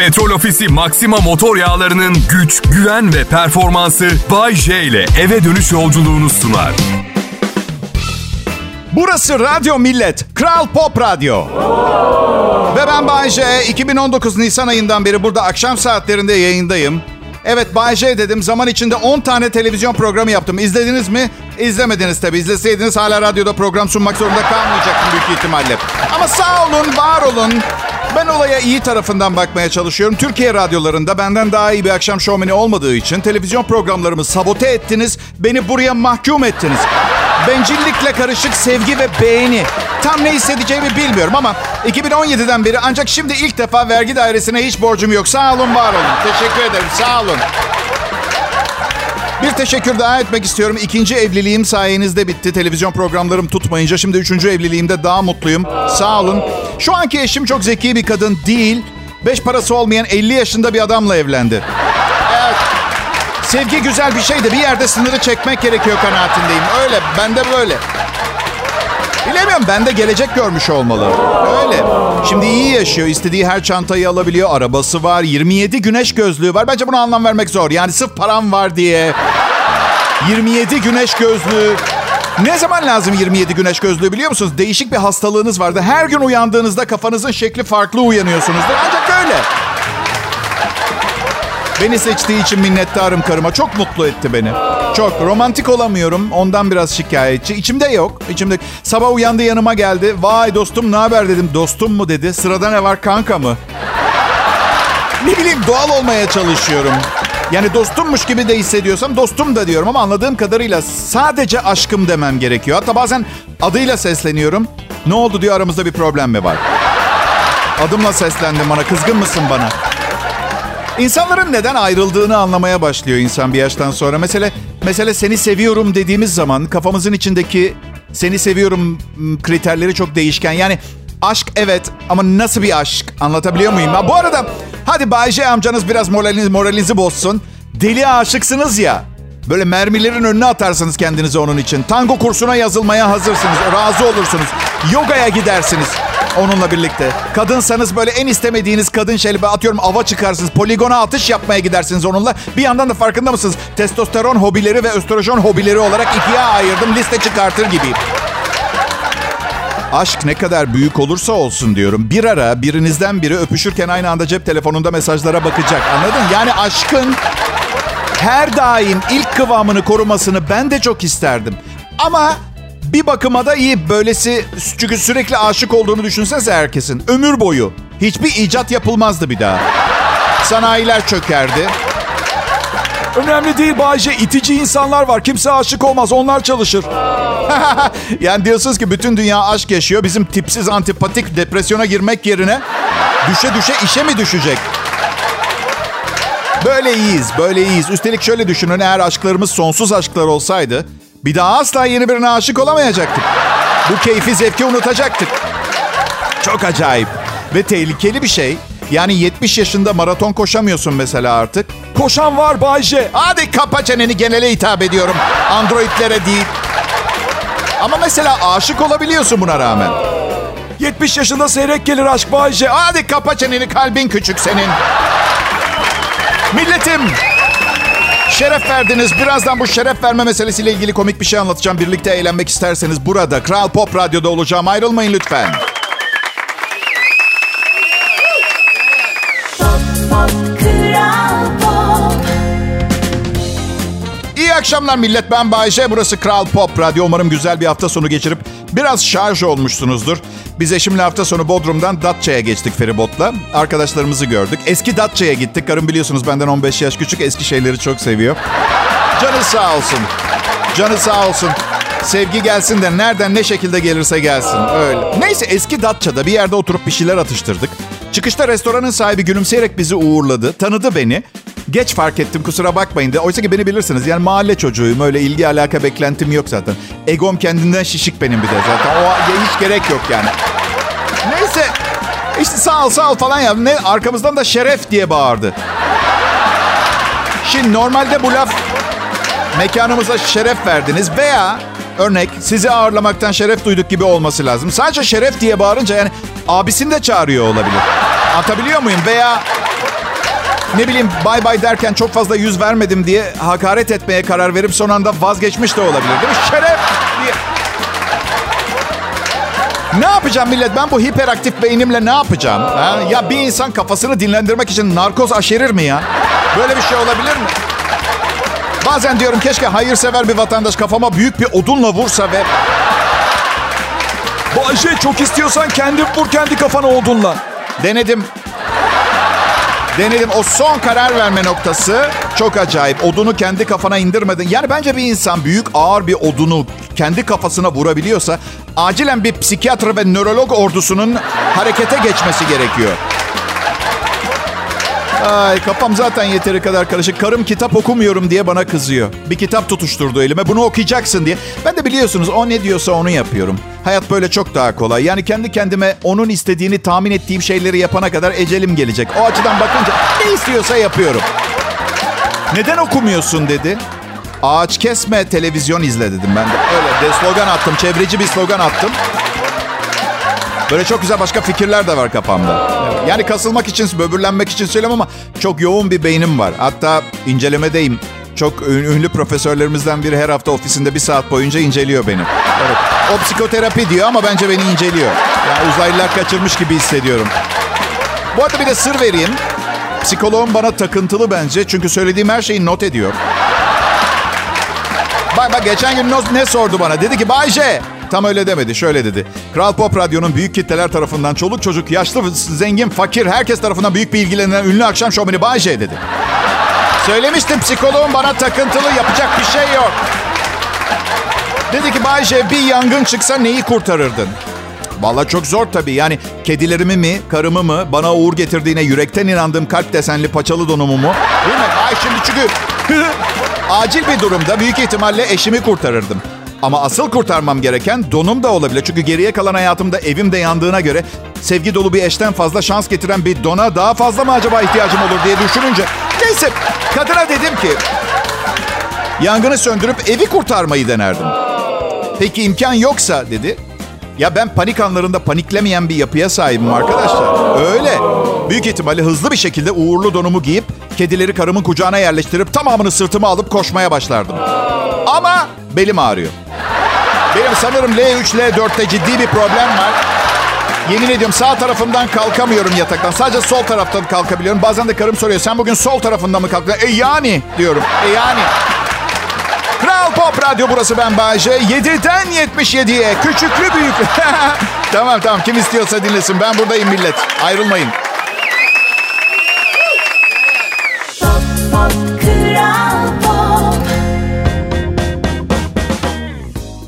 Petrol Ofisi Maxima motor yağlarının güç, güven ve performansı Bay J ile eve dönüş yolculuğunu sunar. Burası Radyo Millet, Kral Pop Radyo. Ve ben Bay J. 2019 Nisan ayından beri burada akşam saatlerinde yayındayım. Evet Bay J dedim. Zaman içinde 10 tane televizyon programı yaptım. İzlediniz mi? İzlemediniz tabii. İzleseydiniz hala radyoda program sunmak zorunda kalmayacaktım büyük ihtimalle. Ama sağ olun, var olun. Ben olaya iyi tarafından bakmaya çalışıyorum. Türkiye radyolarında benden daha iyi bir akşam şovmeni olmadığı için televizyon programlarımı sabote ettiniz. Beni buraya mahkum ettiniz. Bencillikle karışık sevgi ve beğeni. Tam ne hissedeceğimi bilmiyorum ama 2017'den beri ancak şimdi ilk defa vergi dairesine hiç borcum yok. Sağ olun, var olun. Teşekkür ederim, sağ olun. Bir teşekkür daha etmek istiyorum. İkinci evliliğim sayenizde bitti. Televizyon programlarım tutmayınca şimdi üçüncü evliliğimde daha mutluyum. Sağ olun. Şu anki eşim çok zeki bir kadın değil. Beş parası olmayan 50 yaşında bir adamla evlendi. Evet. Sevgi güzel bir şey de bir yerde sınırı çekmek gerekiyor kanaatindeyim. Öyle, ben de böyle. Bilemiyorum, ben de gelecek görmüş olmalı. Öyle. Şimdi iyi yaşıyor, istediği her çantayı alabiliyor. Arabası var, 27 güneş gözlüğü var. Bence buna anlam vermek zor. Yani sırf param var diye. 27 güneş gözlüğü. Ne zaman lazım 27 güneş gözlüğü biliyor musunuz? Değişik bir hastalığınız vardı. Her gün uyandığınızda kafanızın şekli farklı uyanıyorsunuzdur. Ancak öyle. Beni seçtiği için minnettarım karıma. Çok mutlu etti beni. Çok. Romantik olamıyorum. Ondan biraz şikayetçi. İçimde yok. İçimde. Sabah uyandı yanıma geldi. Vay dostum ne haber dedim. Dostum mu dedi. Sırada ne var kanka mı? Ne bileyim doğal olmaya çalışıyorum. Yani dostummuş gibi de hissediyorsam dostum da diyorum ama anladığım kadarıyla sadece aşkım demem gerekiyor. Hatta bazen adıyla sesleniyorum. Ne oldu diyor aramızda bir problem mi var? Adımla seslendim bana. Kızgın mısın bana? İnsanların neden ayrıldığını anlamaya başlıyor insan bir yaştan sonra. Mesela, mesela seni seviyorum dediğimiz zaman kafamızın içindeki seni seviyorum kriterleri çok değişken. Yani aşk evet ama nasıl bir aşk anlatabiliyor muyum? Ha, bu arada hadi Bayce amcanız biraz moraliniz, moralinizi bozsun. Deli aşıksınız ya. Böyle mermilerin önüne atarsınız kendinizi onun için. Tango kursuna yazılmaya hazırsınız. Razı olursunuz. Yogaya gidersiniz onunla birlikte. Kadınsanız böyle en istemediğiniz kadın şeyle atıyorum ava çıkarsınız. Poligona atış yapmaya gidersiniz onunla. Bir yandan da farkında mısınız? Testosteron hobileri ve östrojen hobileri olarak ikiye ayırdım. Liste çıkartır gibiyim. Aşk ne kadar büyük olursa olsun diyorum. Bir ara birinizden biri öpüşürken aynı anda cep telefonunda mesajlara bakacak. Anladın? Yani aşkın her daim ilk kıvamını korumasını ben de çok isterdim. Ama bir bakıma da iyi. Böylesi çünkü sürekli aşık olduğunu düşünsenize herkesin. Ömür boyu. Hiçbir icat yapılmazdı bir daha. Sanayiler çökerdi. Önemli değil Bayce. itici insanlar var. Kimse aşık olmaz. Onlar çalışır. yani diyorsunuz ki bütün dünya aşk yaşıyor. Bizim tipsiz antipatik depresyona girmek yerine düşe düşe işe mi düşecek? Böyle iyiyiz, böyle iyiyiz. Üstelik şöyle düşünün eğer aşklarımız sonsuz aşklar olsaydı bir daha asla yeni birine aşık olamayacaktık. Bu keyfi zevki unutacaktık. Çok acayip ve tehlikeli bir şey. Yani 70 yaşında maraton koşamıyorsun mesela artık. Koşan var Bayce. Hadi kapa çeneni genele hitap ediyorum. Androidlere değil. Ama mesela aşık olabiliyorsun buna rağmen. 70 yaşında seyrek gelir aşk Bayce. Hadi kapa çeneni kalbin küçük senin. Milletim Şeref verdiniz. Birazdan bu şeref verme meselesiyle ilgili komik bir şey anlatacağım. Birlikte eğlenmek isterseniz burada Kral Pop Radyo'da olacağım. Ayrılmayın lütfen. Akşamlar millet. Ben Bayşe. Burası Kral Pop Radyo. Umarım güzel bir hafta sonu geçirip biraz şarj olmuşsunuzdur. Biz eşimle hafta sonu Bodrum'dan Datça'ya geçtik feribotla. Arkadaşlarımızı gördük. Eski Datça'ya gittik. Karım biliyorsunuz benden 15 yaş küçük. Eski şeyleri çok seviyor. Canı sağ olsun. Canı sağ olsun. Sevgi gelsin de nereden ne şekilde gelirse gelsin. Öyle. Neyse eski Datça'da bir yerde oturup bir şeyler atıştırdık. Çıkışta restoranın sahibi gülümseyerek bizi uğurladı. Tanıdı beni. Geç fark ettim kusura bakmayın de. Oysa ki beni bilirsiniz. Yani mahalle çocuğuyum. Öyle ilgi alaka beklentim yok zaten. Egom kendinden şişik benim bir de zaten. O hiç gerek yok yani. Neyse. İşte sağ ol sağ ol falan ya. Ne, arkamızdan da şeref diye bağırdı. Şimdi normalde bu laf mekanımıza şeref verdiniz veya örnek sizi ağırlamaktan şeref duyduk gibi olması lazım. Sadece şeref diye bağırınca yani abisini de çağırıyor olabilir. Atabiliyor muyum? Veya ne bileyim bay bay derken çok fazla yüz vermedim diye hakaret etmeye karar verip son anda vazgeçmiş de olabilir değil mi? Şeref diye. Ne yapacağım millet? Ben bu hiperaktif beynimle ne yapacağım? Ha? Ya bir insan kafasını dinlendirmek için narkoz aşerir mi ya? Böyle bir şey olabilir mi? Bazen diyorum keşke hayırsever bir vatandaş kafama büyük bir odunla vursa ve... Bayşe çok istiyorsan kendin vur kendi kafana odunla. Denedim. Denedim. O son karar verme noktası çok acayip. Odunu kendi kafana indirmedin. Yani bence bir insan büyük ağır bir odunu kendi kafasına vurabiliyorsa acilen bir psikiyatr ve nörolog ordusunun harekete geçmesi gerekiyor. Ay kafam zaten yeteri kadar karışık. Karım kitap okumuyorum diye bana kızıyor. Bir kitap tutuşturdu elime. Bunu okuyacaksın diye. Ben de biliyorsunuz o ne diyorsa onu yapıyorum. Hayat böyle çok daha kolay. Yani kendi kendime onun istediğini tahmin ettiğim şeyleri yapana kadar ecelim gelecek. O açıdan bakınca ne istiyorsa yapıyorum. Neden okumuyorsun dedi. Ağaç kesme, televizyon izle dedim ben de. Öyle de slogan attım. Çevreci bir slogan attım. Böyle çok güzel başka fikirler de var kafamda. Yani kasılmak için, böbürlenmek için söylüyorum ama çok yoğun bir beynim var. Hatta incelemedeyim. Çok ünlü profesörlerimizden biri her hafta ofisinde bir saat boyunca inceliyor beni. Evet. O psikoterapi diyor ama bence beni inceliyor. Yani uzaylılar kaçırmış gibi hissediyorum. Bu arada bir de sır vereyim. Psikoloğum bana takıntılı bence çünkü söylediğim her şeyi not ediyor. Bak bak geçen gün ne sordu bana? Dedi ki Bayce Tam öyle demedi. Şöyle dedi. Kral Pop Radyo'nun büyük kitleler tarafından çoluk çocuk, yaşlı, zengin, fakir, herkes tarafından büyük bir ilgilenen ünlü akşam şovmeni Bayce dedi. Söylemiştim psikoloğum bana takıntılı yapacak bir şey yok. Dedi ki Bayce bir yangın çıksa neyi kurtarırdın? Vallahi çok zor tabii. Yani kedilerimi mi, karımı mı, bana uğur getirdiğine yürekten inandığım kalp desenli paçalı donumu mu? Değil mi? Ay şimdi çünkü acil bir durumda büyük ihtimalle eşimi kurtarırdım. Ama asıl kurtarmam gereken donum da olabilir. Çünkü geriye kalan hayatımda evim de yandığına göre sevgi dolu bir eşten fazla şans getiren bir dona daha fazla mı acaba ihtiyacım olur diye düşününce. Neyse kadına dedim ki yangını söndürüp evi kurtarmayı denerdim. Peki imkan yoksa dedi. Ya ben panik anlarında paniklemeyen bir yapıya sahibim arkadaşlar. Öyle. Büyük ihtimalle hızlı bir şekilde uğurlu donumu giyip kedileri karımın kucağına yerleştirip tamamını sırtıma alıp koşmaya başlardım. Ama belim ağrıyor. Benim sanırım L3, L4'te ciddi bir problem var. Yemin ediyorum sağ tarafımdan kalkamıyorum yataktan. Sadece sol taraftan kalkabiliyorum. Bazen de karım soruyor sen bugün sol tarafından mı kalktın? E yani diyorum. E yani. Kral Pop Radyo burası ben Bayece. 7'den 77'ye küçüklü büyük. tamam tamam kim istiyorsa dinlesin. Ben buradayım millet. Ayrılmayın.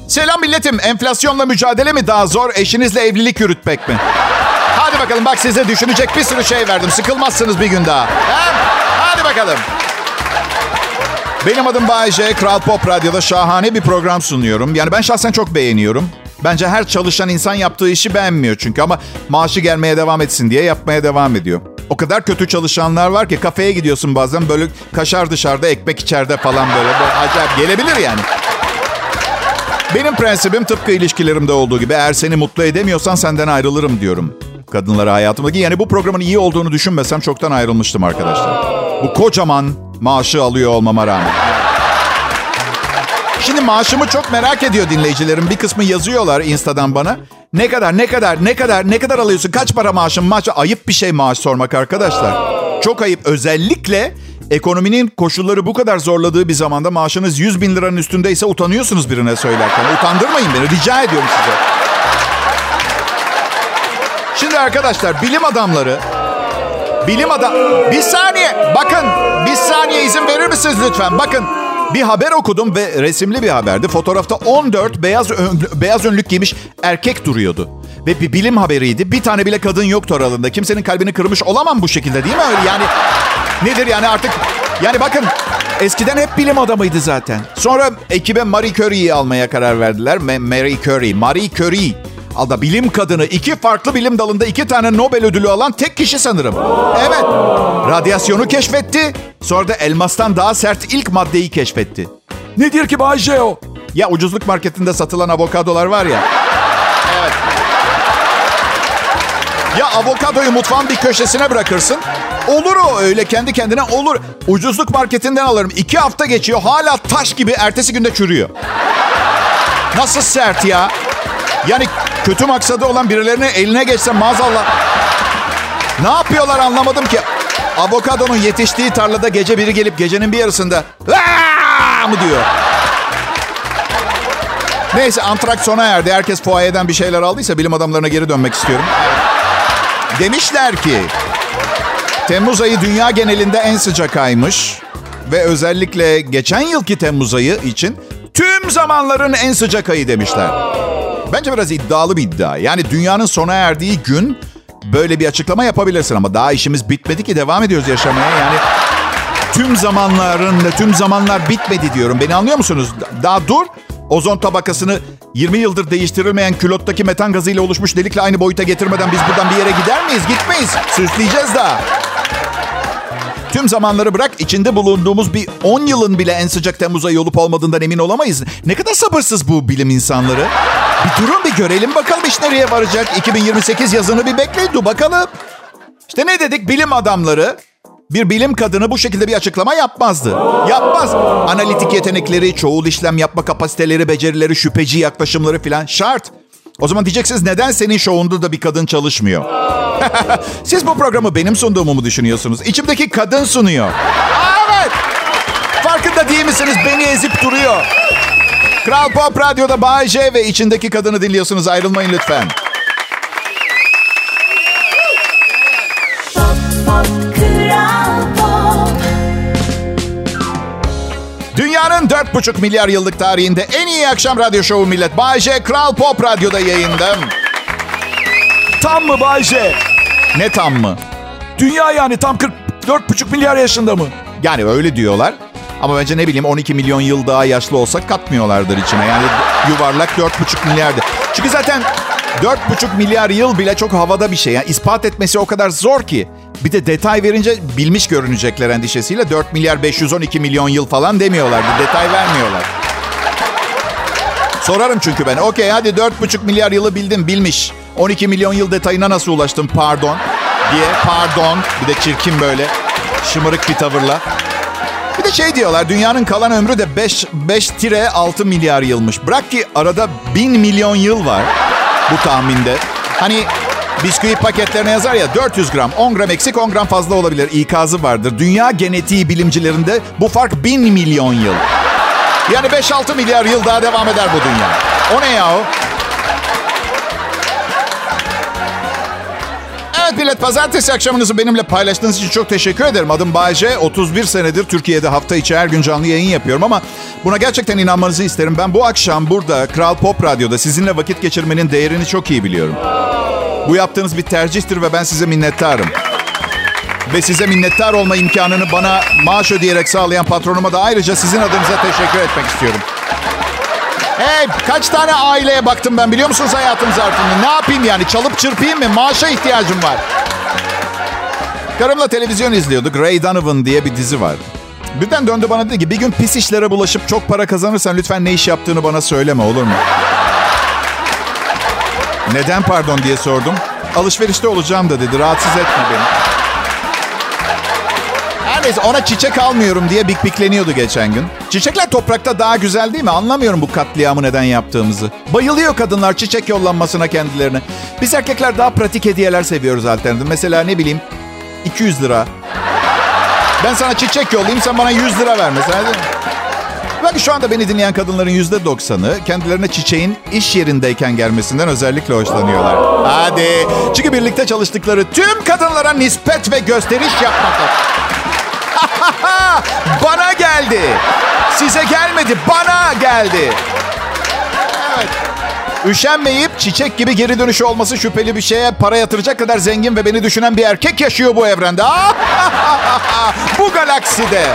Selam milletim. Enflasyonla mücadele mi daha zor, eşinizle evlilik yürütmek mi? Hadi bakalım bak size düşünecek bir sürü şey verdim. Sıkılmazsınız bir gün daha. He? Hadi bakalım. Benim adım Bayece. Kral Pop Radyo'da şahane bir program sunuyorum. Yani ben şahsen çok beğeniyorum. Bence her çalışan insan yaptığı işi beğenmiyor çünkü ama maaşı gelmeye devam etsin diye yapmaya devam ediyor. O kadar kötü çalışanlar var ki kafeye gidiyorsun bazen böyle kaşar dışarıda ekmek içeride falan böyle. böyle acayip gelebilir yani. Benim prensibim tıpkı ilişkilerimde olduğu gibi eğer seni mutlu edemiyorsan senden ayrılırım diyorum. Kadınlara hayatımdaki yani bu programın iyi olduğunu düşünmesem çoktan ayrılmıştım arkadaşlar. Bu kocaman maaşı alıyor olmama rağmen. Şimdi maaşımı çok merak ediyor dinleyicilerim. Bir kısmı yazıyorlar Insta'dan bana. Ne kadar, ne kadar, ne kadar, ne kadar alıyorsun? Kaç para maaşın? Maaş ayıp bir şey maaş sormak arkadaşlar. Çok ayıp. Özellikle Ekonominin koşulları bu kadar zorladığı bir zamanda maaşınız 100 bin liranın üstündeyse utanıyorsunuz birine söylerken. Utandırmayın beni rica ediyorum size. Şimdi arkadaşlar bilim adamları Bilim adam... Bir saniye. Bakın. Bir saniye izin verir misiniz lütfen? Bakın. Bir haber okudum ve resimli bir haberdi. Fotoğrafta 14 beyaz ön, beyaz önlük giymiş erkek duruyordu. Ve bir bilim haberiydi. Bir tane bile kadın yoktu aralarında. Kimsenin kalbini kırmış olamam bu şekilde değil mi? Öyle yani nedir yani artık... Yani bakın eskiden hep bilim adamıydı zaten. Sonra ekibe Marie Curie'yi almaya karar verdiler. Marie Curie. Marie Curie. Alda bilim kadını iki farklı bilim dalında iki tane Nobel ödülü alan tek kişi sanırım. Evet. Radyasyonu keşfetti. Sonra da elmastan daha sert ilk maddeyi keşfetti. Nedir ki Bay o? Ya ucuzluk marketinde satılan avokadolar var ya. Evet. Ya avokadoyu mutfağın bir köşesine bırakırsın. Olur o öyle kendi kendine olur. Ucuzluk marketinden alırım. İki hafta geçiyor hala taş gibi ertesi günde çürüyor. Nasıl sert ya? Yani kötü maksadı olan birilerine eline geçse maazallah. Ne yapıyorlar anlamadım ki. Avokadonun yetiştiği tarlada gece biri gelip gecenin bir yarısında Aa! mı diyor. Neyse antrak sona erdi. Herkes fuayeden bir şeyler aldıysa bilim adamlarına geri dönmek istiyorum. Demişler ki Temmuz ayı dünya genelinde en sıcak aymış. Ve özellikle geçen yılki Temmuz ayı için tüm zamanların en sıcak ayı demişler. Bence biraz iddialı bir iddia. Yani dünyanın sona erdiği gün böyle bir açıklama yapabilirsin ama daha işimiz bitmedi ki devam ediyoruz yaşamaya. Yani tüm zamanların tüm zamanlar bitmedi diyorum. Beni anlıyor musunuz? Daha dur. Ozon tabakasını 20 yıldır değiştirilmeyen külottaki metan gazıyla oluşmuş delikle aynı boyuta getirmeden biz buradan bir yere gider miyiz? Gitmeyiz. Süsleyeceğiz daha. Tüm zamanları bırak içinde bulunduğumuz bir 10 yılın bile en sıcak Temmuz ayı olup olmadığından emin olamayız. Ne kadar sabırsız bu bilim insanları. Bir durun bir görelim bakalım iş nereye varacak. 2028 yazını bir bekleyin bakalım. İşte ne dedik bilim adamları bir bilim kadını bu şekilde bir açıklama yapmazdı. Yapmaz. Analitik yetenekleri, çoğul işlem yapma kapasiteleri, becerileri, şüpheci yaklaşımları filan şart. O zaman diyeceksiniz neden senin şovunda da bir kadın çalışmıyor? Siz bu programı benim sunduğumu mu düşünüyorsunuz? İçimdeki kadın sunuyor. Evet. Farkında değil misiniz? Beni ezip duruyor. Kral Pop Radyo'da Bay J ve içindeki kadını dinliyorsunuz. Ayrılmayın lütfen. Dünyanın 4,5 milyar yıllık tarihinde en iyi akşam radyo şovu millet. Bay J, Kral Pop Radyo'da yayında. Tam mı Bayce? Ne tam mı? Dünya yani tam 44,5 milyar yaşında mı? Yani öyle diyorlar. Ama bence ne bileyim 12 milyon yıl daha yaşlı olsak katmıyorlardır içine. Yani yuvarlak 4,5 milyardı. Çünkü zaten 4,5 milyar yıl bile çok havada bir şey. Yani ispat etmesi o kadar zor ki. Bir de detay verince bilmiş görünecekler endişesiyle 4 milyar 512 milyon yıl falan demiyorlar. Bir detay vermiyorlar. Sorarım çünkü ben. Okey hadi 4,5 milyar yılı bildim bilmiş. 12 milyon yıl detayına nasıl ulaştım pardon diye pardon. Bir de çirkin böyle şımarık bir tavırla. Bir de şey diyorlar dünyanın kalan ömrü de 5, 5 tire 6 milyar yılmış. Bırak ki arada 1000 milyon yıl var bu tahminde. Hani bisküvi paketlerine yazar ya 400 gram 10 gram eksik 10 gram fazla olabilir ikazı vardır. Dünya genetiği bilimcilerinde bu fark 1000 milyon yıl. Yani 5-6 milyar yıl daha devam eder bu dünya. O ne yahu? Evet millet pazartesi akşamınızı benimle paylaştığınız için çok teşekkür ederim. Adım Bayce. 31 senedir Türkiye'de hafta içi her gün canlı yayın yapıyorum ama buna gerçekten inanmanızı isterim. Ben bu akşam burada Kral Pop Radyo'da sizinle vakit geçirmenin değerini çok iyi biliyorum. Bu yaptığınız bir tercihtir ve ben size minnettarım. Ve size minnettar olma imkanını bana maaş ödeyerek sağlayan patronuma da ayrıca sizin adınıza teşekkür etmek istiyorum. Hey kaç tane aileye baktım ben biliyor musunuz hayatım zarfında? Ne yapayım yani çalıp çırpayım mı? Maaşa ihtiyacım var. Karımla televizyon izliyorduk. Ray Donovan diye bir dizi var. Birden döndü bana dedi ki bir gün pis işlere bulaşıp çok para kazanırsan lütfen ne iş yaptığını bana söyleme olur mu? Neden pardon diye sordum. Alışverişte olacağım da dedi. Rahatsız etme beni. Her neyse ona çiçek almıyorum diye bikbikleniyordu geçen gün. Çiçekler toprakta daha güzel değil mi? Anlamıyorum bu katliamı neden yaptığımızı. Bayılıyor kadınlar çiçek yollanmasına kendilerine. Biz erkekler daha pratik hediyeler seviyoruz alternatif. Mesela ne bileyim 200 lira. Ben sana çiçek yollayayım sen bana 100 lira ver mesela. Belki şu anda beni dinleyen kadınların yüzde doksanı kendilerine çiçeğin iş yerindeyken gelmesinden özellikle hoşlanıyorlar. Hadi. Çünkü birlikte çalıştıkları tüm kadınlara nispet ve gösteriş yapmakta. Bana geldi. Size gelmedi, bana geldi. Evet. Üşenmeyip çiçek gibi geri dönüşü olması şüpheli bir şeye para yatıracak kadar zengin ve beni düşünen bir erkek yaşıyor bu evrende. bu galakside.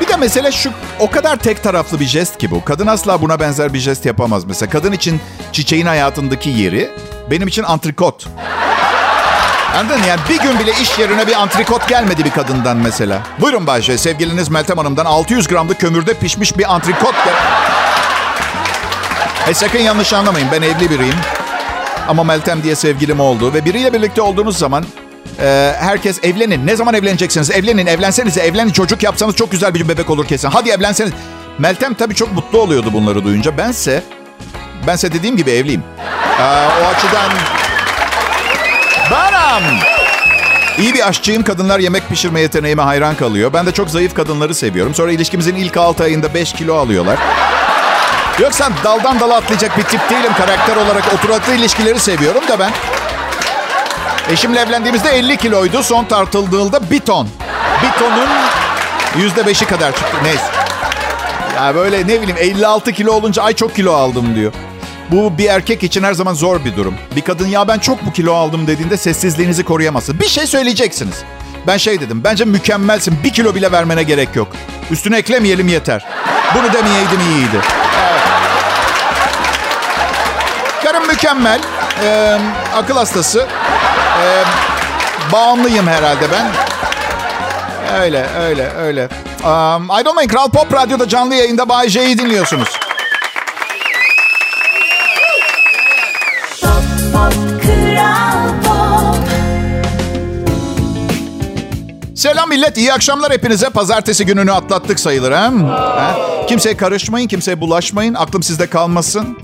Bir de mesele şu o kadar tek taraflı bir jest ki bu. Kadın asla buna benzer bir jest yapamaz. Mesela kadın için çiçeğin hayatındaki yeri benim için antrikot. Anladın? Yani bir gün bile iş yerine bir antrikot gelmedi bir kadından mesela. Buyurun Bayşe, sevgiliniz Meltem Hanım'dan 600 gramlık kömürde pişmiş bir antrikot gel. E sakın yanlış anlamayın, ben evli biriyim. Ama Meltem diye sevgilim oldu ve biriyle birlikte olduğunuz zaman Ee, herkes evlenin. Ne zaman evleneceksiniz? Evlenin, evlenseniz, evlenin. Çocuk yapsanız çok güzel bir bebek olur kesin. Hadi evlenseniz. Meltem tabii çok mutlu oluyordu bunları duyunca. Bense, bense dediğim gibi evliyim. Ee, o açıdan... Benim! İyi bir aşçıyım. Kadınlar yemek pişirme yeteneğime hayran kalıyor. Ben de çok zayıf kadınları seviyorum. Sonra ilişkimizin ilk 6 ayında 5 kilo alıyorlar. Yoksa daldan dala atlayacak bir tip değilim. Karakter olarak oturaklı ilişkileri seviyorum da ben. Eşimle evlendiğimizde 50 kiloydu. Son tartıldığında bir ton. Bir tonun yüzde beşi kadar çıktı. Neyse. Ya böyle ne bileyim 56 kilo olunca ay çok kilo aldım diyor. Bu bir erkek için her zaman zor bir durum. Bir kadın ya ben çok bu kilo aldım dediğinde sessizliğinizi koruyamazsın. Bir şey söyleyeceksiniz. Ben şey dedim. Bence mükemmelsin. Bir kilo bile vermene gerek yok. Üstüne eklemeyelim yeter. Bunu demeyeydim iyiydi. Evet. Karım mükemmel. Ee, akıl hastası. Ee, bağımlıyım herhalde ben. Öyle, öyle, öyle. Um, ayrılmayın. Kral Pop Radyo'da canlı yayında Bay J'yi dinliyorsunuz. Selam millet, iyi akşamlar hepinize. Pazartesi gününü atlattık sayılır ha? ha? Kimseye karışmayın, kimseye bulaşmayın. Aklım sizde kalmasın.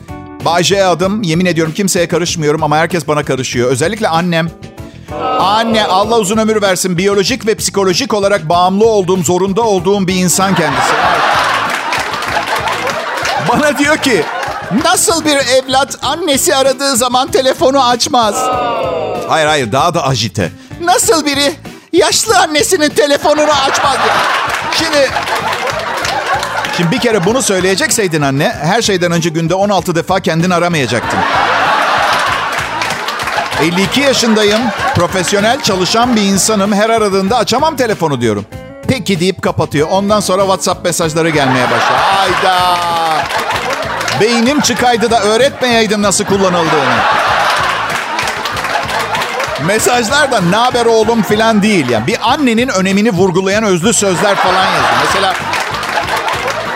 Bay J adım. Yemin ediyorum kimseye karışmıyorum ama herkes bana karışıyor. Özellikle annem. Anne Allah uzun ömür versin. Biyolojik ve psikolojik olarak bağımlı olduğum, zorunda olduğum bir insan kendisi. Bana diyor ki nasıl bir evlat annesi aradığı zaman telefonu açmaz? Hayır hayır daha da ajite. Nasıl biri yaşlı annesinin telefonunu açmaz? Şimdi Şimdi bir kere bunu söyleyecekseydin anne, her şeyden önce günde 16 defa kendini aramayacaktın. 52 yaşındayım, profesyonel çalışan bir insanım. Her aradığında açamam telefonu diyorum. Peki deyip kapatıyor. Ondan sonra WhatsApp mesajları gelmeye başlıyor. Hayda! Beynim çıkaydı da öğretmeyeydim nasıl kullanıldığını. Mesajlar da ne haber oğlum filan değil. Yani bir annenin önemini vurgulayan özlü sözler falan yazıyor. Mesela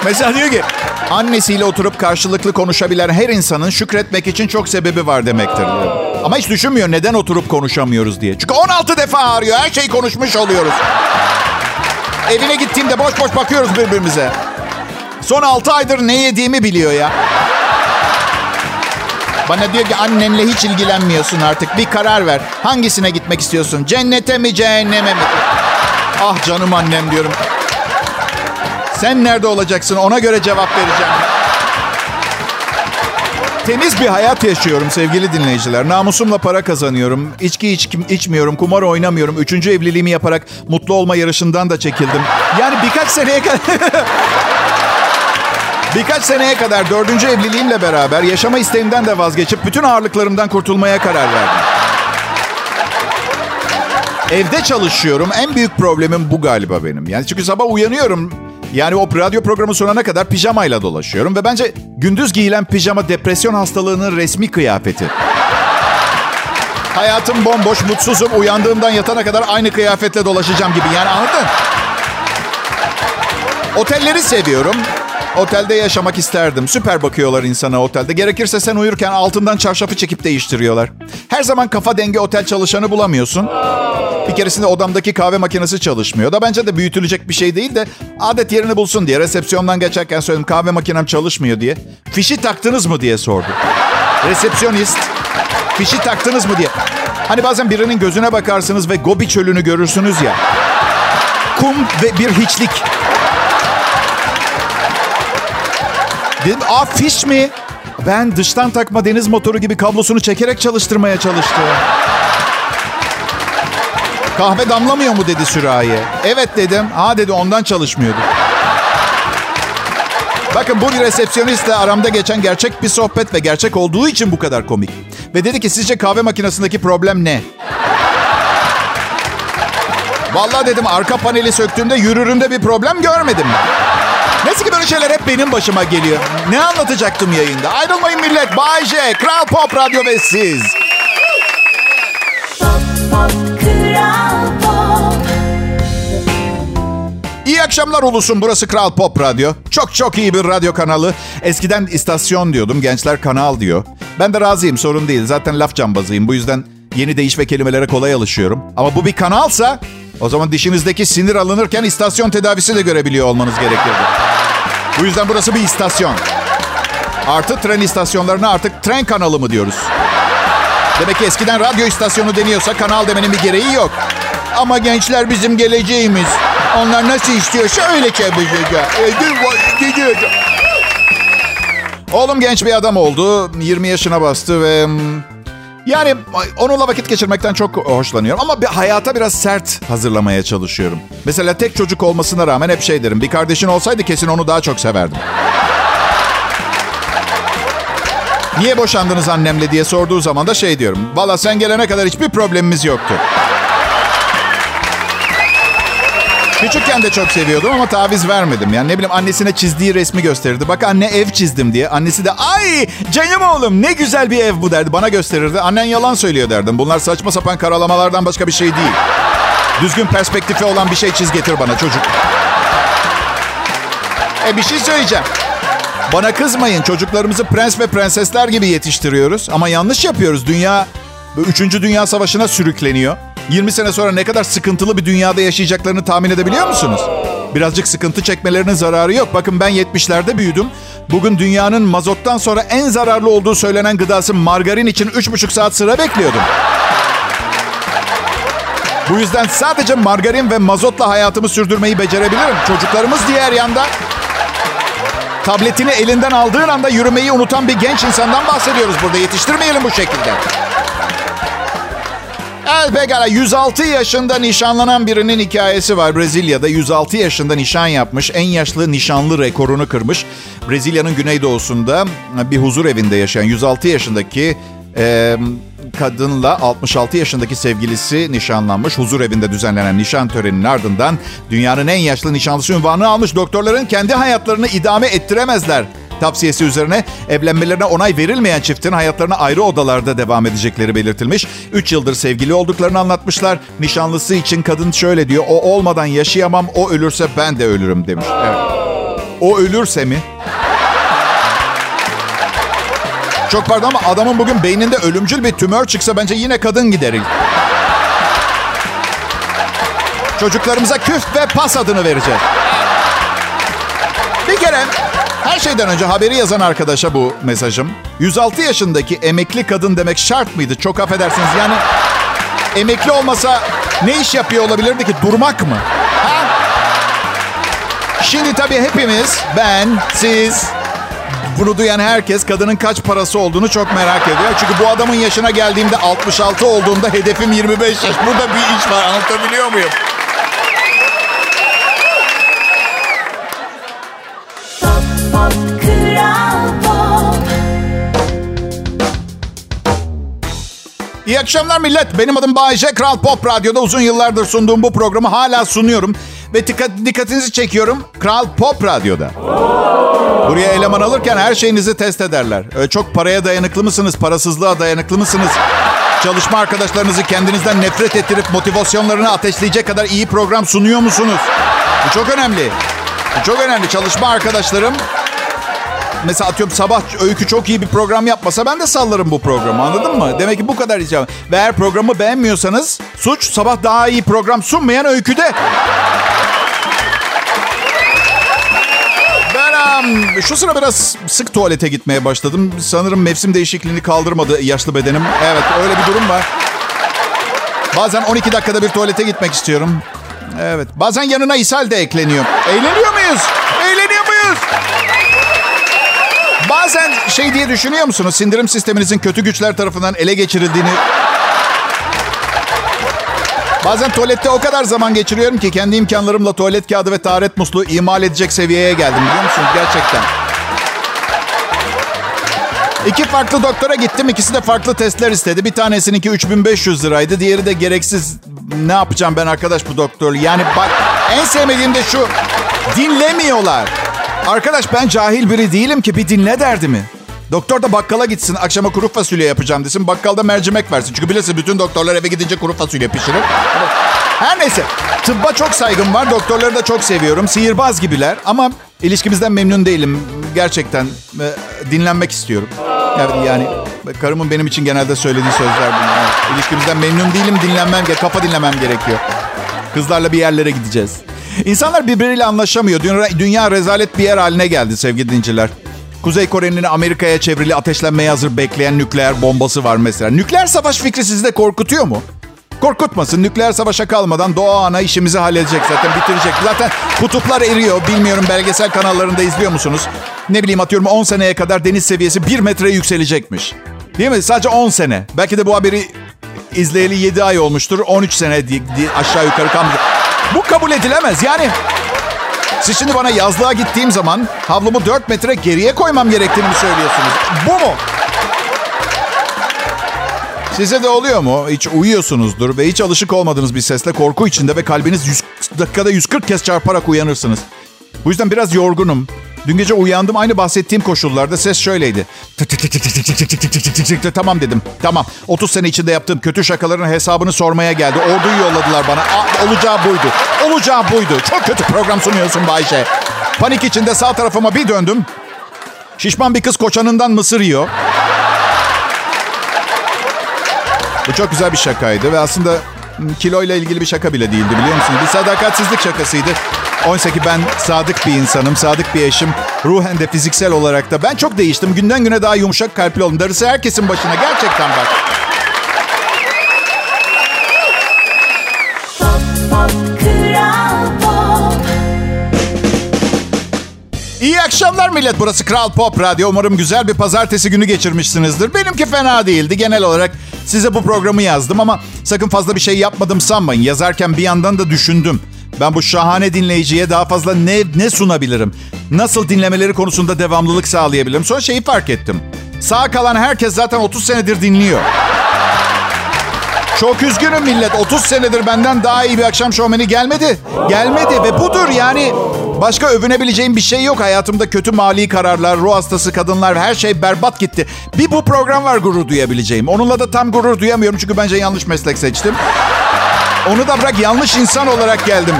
Mesela diyor ki annesiyle oturup karşılıklı konuşabilen her insanın şükretmek için çok sebebi var demektir diyor. Ama hiç düşünmüyor neden oturup konuşamıyoruz diye. Çünkü 16 defa arıyor her şeyi konuşmuş oluyoruz. Evine gittiğimde boş boş bakıyoruz birbirimize. Son 6 aydır ne yediğimi biliyor ya. Bana diyor ki annenle hiç ilgilenmiyorsun artık. Bir karar ver. Hangisine gitmek istiyorsun? Cennete mi cehenneme mi? Ah canım annem diyorum. Sen nerede olacaksın ona göre cevap vereceğim. Temiz bir hayat yaşıyorum sevgili dinleyiciler. Namusumla para kazanıyorum. İçki iç, içmiyorum, kumar oynamıyorum. Üçüncü evliliğimi yaparak mutlu olma yarışından da çekildim. Yani birkaç seneye kadar... birkaç seneye kadar dördüncü evliliğimle beraber yaşama isteğimden de vazgeçip bütün ağırlıklarımdan kurtulmaya karar verdim. Evde çalışıyorum. En büyük problemim bu galiba benim. Yani çünkü sabah uyanıyorum. Yani o radyo programı sonuna kadar pijamayla dolaşıyorum. Ve bence gündüz giyilen pijama depresyon hastalığının resmi kıyafeti. Hayatım bomboş, mutsuzum. Uyandığımdan yatana kadar aynı kıyafetle dolaşacağım gibi. Yani anladın? Otelleri seviyorum. Otelde yaşamak isterdim. Süper bakıyorlar insana otelde. Gerekirse sen uyurken altından çarşafı çekip değiştiriyorlar. Her zaman kafa dengi otel çalışanı bulamıyorsun. Bir keresinde odamdaki kahve makinesi çalışmıyor. Da bence de büyütülecek bir şey değil de adet yerini bulsun diye resepsiyondan geçerken söyledim kahve makinem çalışmıyor diye. Fişi taktınız mı diye sordu. Resepsiyonist fişi taktınız mı diye. Hani bazen birinin gözüne bakarsınız ve Gobi çölünü görürsünüz ya. Kum ve bir hiçlik. Dedim aa mi? Ben dıştan takma deniz motoru gibi kablosunu çekerek çalıştırmaya çalıştım. Kahve damlamıyor mu dedi sürahiye. Evet dedim. Ha dedi ondan çalışmıyordu. Bakın bu bir resepsiyoniste aramda geçen gerçek bir sohbet ve gerçek olduğu için bu kadar komik. Ve dedi ki sizce kahve makinesindeki problem ne? Vallahi dedim arka paneli söktüğümde yürürümde bir problem görmedim. Neyse ki böyle şeyler hep benim başıma geliyor. Ne anlatacaktım yayında? Ayrılmayın millet. Bay J, Kral Pop Radyo ve siz. İyi akşamlar ulusum. Burası Kral Pop Radyo. Çok çok iyi bir radyo kanalı. Eskiden istasyon diyordum. Gençler kanal diyor. Ben de razıyım sorun değil. Zaten laf cambazıyım. Bu yüzden Yeni değiş ve kelimelere kolay alışıyorum. Ama bu bir kanalsa o zaman dişinizdeki sinir alınırken istasyon tedavisi de görebiliyor olmanız gerekirdi. Bu yüzden burası bir istasyon. Artı tren istasyonlarına artık tren kanalı mı diyoruz? Demek ki eskiden radyo istasyonu deniyorsa kanal demenin bir gereği yok. Ama gençler bizim geleceğimiz. Onlar nasıl istiyorsa öyle çevirecek. Oğlum genç bir adam oldu. 20 yaşına bastı ve... Yani onunla vakit geçirmekten çok hoşlanıyorum. Ama bir hayata biraz sert hazırlamaya çalışıyorum. Mesela tek çocuk olmasına rağmen hep şey derim. Bir kardeşin olsaydı kesin onu daha çok severdim. Niye boşandınız annemle diye sorduğu zaman da şey diyorum. Valla sen gelene kadar hiçbir problemimiz yoktu. Küçükken de çok seviyordum ama taviz vermedim. Yani ne bileyim annesine çizdiği resmi gösterirdi. Bak anne ev çizdim diye. Annesi de ay canım oğlum ne güzel bir ev bu derdi. Bana gösterirdi. Annen yalan söylüyor derdim. Bunlar saçma sapan karalamalardan başka bir şey değil. Düzgün perspektifi olan bir şey çiz getir bana çocuk. E bir şey söyleyeceğim. Bana kızmayın. Çocuklarımızı prens ve prensesler gibi yetiştiriyoruz. Ama yanlış yapıyoruz. Dünya 3. Dünya Savaşı'na sürükleniyor. 20 sene sonra ne kadar sıkıntılı bir dünyada yaşayacaklarını tahmin edebiliyor musunuz? Birazcık sıkıntı çekmelerinin zararı yok. Bakın ben 70'lerde büyüdüm. Bugün dünyanın mazottan sonra en zararlı olduğu söylenen gıdası margarin için 3,5 saat sıra bekliyordum. Bu yüzden sadece margarin ve mazotla hayatımı sürdürmeyi becerebilirim. Çocuklarımız diğer yanda tabletini elinden aldığın anda yürümeyi unutan bir genç insandan bahsediyoruz burada. Yetiştirmeyelim bu şekilde. Evet pekala 106 yaşında nişanlanan birinin hikayesi var. Brezilya'da 106 yaşında nişan yapmış. En yaşlı nişanlı rekorunu kırmış. Brezilya'nın güneydoğusunda bir huzur evinde yaşayan 106 yaşındaki e, kadınla 66 yaşındaki sevgilisi nişanlanmış. Huzur evinde düzenlenen nişan töreninin ardından dünyanın en yaşlı nişanlısı ünvanını almış. Doktorların kendi hayatlarını idame ettiremezler tavsiyesi üzerine evlenmelerine onay verilmeyen çiftin hayatlarına ayrı odalarda devam edecekleri belirtilmiş. 3 yıldır sevgili olduklarını anlatmışlar. Nişanlısı için kadın şöyle diyor. O olmadan yaşayamam, o ölürse ben de ölürüm demiş. Evet. O ölürse mi? Çok pardon ama adamın bugün beyninde ölümcül bir tümör çıksa bence yine kadın gider ilk. Çocuklarımıza küf ve pas adını vereceğiz. Bir kere her şeyden önce haberi yazan arkadaşa bu mesajım. 106 yaşındaki emekli kadın demek şart mıydı? Çok affedersiniz. Yani emekli olmasa ne iş yapıyor olabilirdi ki? Durmak mı? Ha? Şimdi tabii hepimiz, ben, siz, bunu duyan herkes kadının kaç parası olduğunu çok merak ediyor. Çünkü bu adamın yaşına geldiğimde 66 olduğunda hedefim 25 yaş. Burada bir iş var anlatabiliyor muyum? İyi akşamlar millet. Benim adım Bayece. Kral Pop Radyo'da uzun yıllardır sunduğum bu programı hala sunuyorum. Ve dikkat, dikkatinizi çekiyorum. Kral Pop Radyo'da. Buraya eleman alırken her şeyinizi test ederler. Öyle çok paraya dayanıklı mısınız? Parasızlığa dayanıklı mısınız? Çalışma arkadaşlarınızı kendinizden nefret ettirip motivasyonlarını ateşleyecek kadar iyi program sunuyor musunuz? Bu çok önemli. Bu çok önemli. Çalışma arkadaşlarım mesela atıyorum sabah öykü çok iyi bir program yapmasa ben de sallarım bu programı anladın mı? Demek ki bu kadar icabı. Ve eğer programı beğenmiyorsanız suç sabah daha iyi program sunmayan öyküde. Ben şu sıra biraz sık tuvalete gitmeye başladım. Sanırım mevsim değişikliğini kaldırmadı yaşlı bedenim. Evet öyle bir durum var. Bazen 12 dakikada bir tuvalete gitmek istiyorum. Evet. Bazen yanına ishal de ekleniyor. Eğleniyor muyuz? Eğleniyor muyuz? Bazen şey diye düşünüyor musunuz? Sindirim sisteminizin kötü güçler tarafından ele geçirildiğini... Bazen tuvalette o kadar zaman geçiriyorum ki kendi imkanlarımla tuvalet kağıdı ve taharet musluğu imal edecek seviyeye geldim biliyor musunuz? Gerçekten. İki farklı doktora gittim. İkisi de farklı testler istedi. Bir tanesininki 3500 liraydı. Diğeri de gereksiz. Ne yapacağım ben arkadaş bu doktor? Yani bak en sevmediğim de şu. Dinlemiyorlar. Arkadaş ben cahil biri değilim ki bir dinle derdimi. Doktor da bakkala gitsin akşama kuru fasulye yapacağım desin. Bakkalda mercimek versin. Çünkü bilirsin bütün doktorlar eve gidince kuru fasulye pişirir. Her neyse tıbba çok saygım var. Doktorları da çok seviyorum. Sihirbaz gibiler ama ilişkimizden memnun değilim. Gerçekten e, dinlenmek istiyorum. Yani, yani Karımın benim için genelde söylediği sözler bunlar. İlişkimizden memnun değilim, dinlenmem, kafa dinlemem gerekiyor. Kızlarla bir yerlere gideceğiz. İnsanlar birbiriyle anlaşamıyor. Dünya, rezalet bir yer haline geldi sevgili dinciler. Kuzey Kore'nin Amerika'ya çevrili ateşlenmeye hazır bekleyen nükleer bombası var mesela. Nükleer savaş fikri sizi de korkutuyor mu? Korkutmasın. Nükleer savaşa kalmadan doğa ana işimizi halledecek zaten bitirecek. Zaten kutuplar eriyor. Bilmiyorum belgesel kanallarında izliyor musunuz? Ne bileyim atıyorum 10 seneye kadar deniz seviyesi 1 metre yükselecekmiş. Değil mi? Sadece 10 sene. Belki de bu haberi izleyeli 7 ay olmuştur. 13 sene aşağı yukarı kalmış. Bu kabul edilemez. Yani siz şimdi bana yazlığa gittiğim zaman havlumu 4 metre geriye koymam gerektiğini mi söylüyorsunuz? Bu mu? Size de oluyor mu? Hiç uyuyorsunuzdur ve hiç alışık olmadığınız bir sesle korku içinde ve kalbiniz 100 dakikada 140 kez çarparak uyanırsınız. Bu yüzden biraz yorgunum. Dün gece uyandım aynı bahsettiğim koşullarda ses şöyleydi. Tamam dedim. Tamam. 30 sene içinde yaptığım kötü şakaların hesabını sormaya geldi. Orduyu yolladılar bana. Aa, olacağı buydu. Olacağı buydu. Çok kötü program sunuyorsun Bayşe. Panik içinde sağ tarafıma bir döndüm. Şişman bir kız koçanından mısır yiyor. Bu çok güzel bir şakaydı ve aslında kiloyla ilgili bir şaka bile değildi biliyor musunuz? Bir sadakatsizlik şakasıydı. Oysa ki ben sadık bir insanım, sadık bir eşim. Ruhen de fiziksel olarak da. Ben çok değiştim. Günden güne daha yumuşak kalpli oldum. Darısı herkesin başına. Gerçekten bak. Akşamlar millet. Burası Kral Pop Radyo. Umarım güzel bir pazartesi günü geçirmişsinizdir. Benimki fena değildi. Genel olarak size bu programı yazdım ama sakın fazla bir şey yapmadım sanmayın. Yazarken bir yandan da düşündüm. Ben bu şahane dinleyiciye daha fazla ne, ne sunabilirim? Nasıl dinlemeleri konusunda devamlılık sağlayabilirim? Sonra şeyi fark ettim. Sağ kalan herkes zaten 30 senedir dinliyor. Çok üzgünüm millet. 30 senedir benden daha iyi bir akşam şovmeni gelmedi. Gelmedi ve budur yani. Başka övünebileceğim bir şey yok. Hayatımda kötü mali kararlar, ruh hastası kadınlar, her şey berbat gitti. Bir bu program var gurur duyabileceğim. Onunla da tam gurur duyamıyorum çünkü bence yanlış meslek seçtim. Onu da bırak yanlış insan olarak geldim.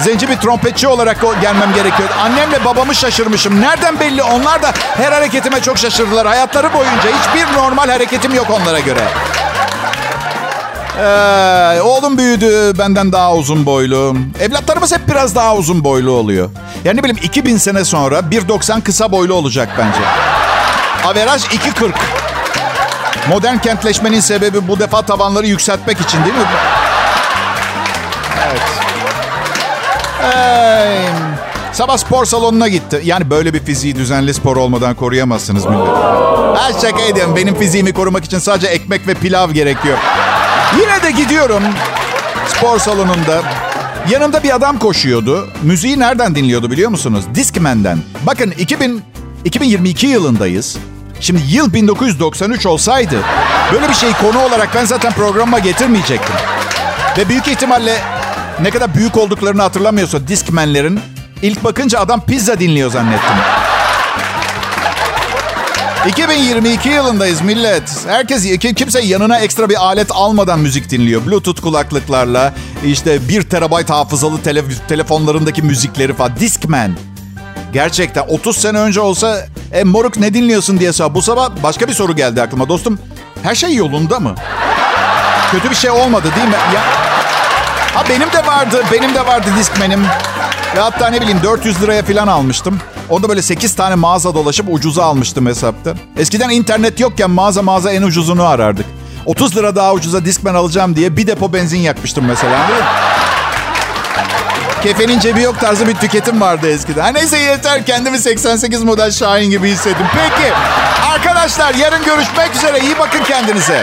Zenci bir trompetçi olarak gelmem gerekiyor. Annemle babamı şaşırmışım. Nereden belli? Onlar da her hareketime çok şaşırdılar. Hayatları boyunca hiçbir normal hareketim yok onlara göre. Ee, oğlum büyüdü, benden daha uzun boylu. Evlatlarımız hep biraz daha uzun boylu oluyor. Yani ne bileyim 2000 sene sonra 1.90 kısa boylu olacak bence. Averaj 2.40. Modern kentleşmenin sebebi bu defa tavanları yükseltmek için değil mi? Evet. Hey. Sabah spor salonuna gitti. Yani böyle bir fiziği düzenli spor olmadan koruyamazsınız millet. Ha şaka ediyorum. Benim fiziğimi korumak için sadece ekmek ve pilav gerekiyor. Yine de gidiyorum spor salonunda. Yanımda bir adam koşuyordu. Müziği nereden dinliyordu biliyor musunuz? Discman'den. Bakın 2000, 2022 yılındayız. Şimdi yıl 1993 olsaydı böyle bir şey konu olarak ben zaten programa getirmeyecektim. Ve büyük ihtimalle ne kadar büyük olduklarını hatırlamıyorsa Discman'lerin ilk bakınca adam pizza dinliyor zannettim. 2022 yılındayız millet. Herkes kimse yanına ekstra bir alet almadan müzik dinliyor. Bluetooth kulaklıklarla işte 1 terabayt hafızalı tele, telefonlarındaki müzikleri falan. Discman. Gerçekten 30 sene önce olsa e, moruk ne dinliyorsun diye sor. Bu sabah başka bir soru geldi aklıma. Dostum her şey yolunda mı? Kötü bir şey olmadı değil mi? Ya, ha benim de vardı. Benim de vardı Discman'im. Ve hatta ne bileyim 400 liraya falan almıştım. Onda böyle 8 tane mağaza dolaşıp ucuza almıştım hesapta. Eskiden internet yokken mağaza mağaza en ucuzunu arardık. 30 lira daha ucuza Discman alacağım diye bir depo benzin yakmıştım mesela. Kefenin cebi yok tarzı bir tüketim vardı eskiden. Ha neyse yeter kendimi 88 model Şahin gibi hissettim. Peki arkadaşlar yarın görüşmek üzere. İyi bakın kendinize.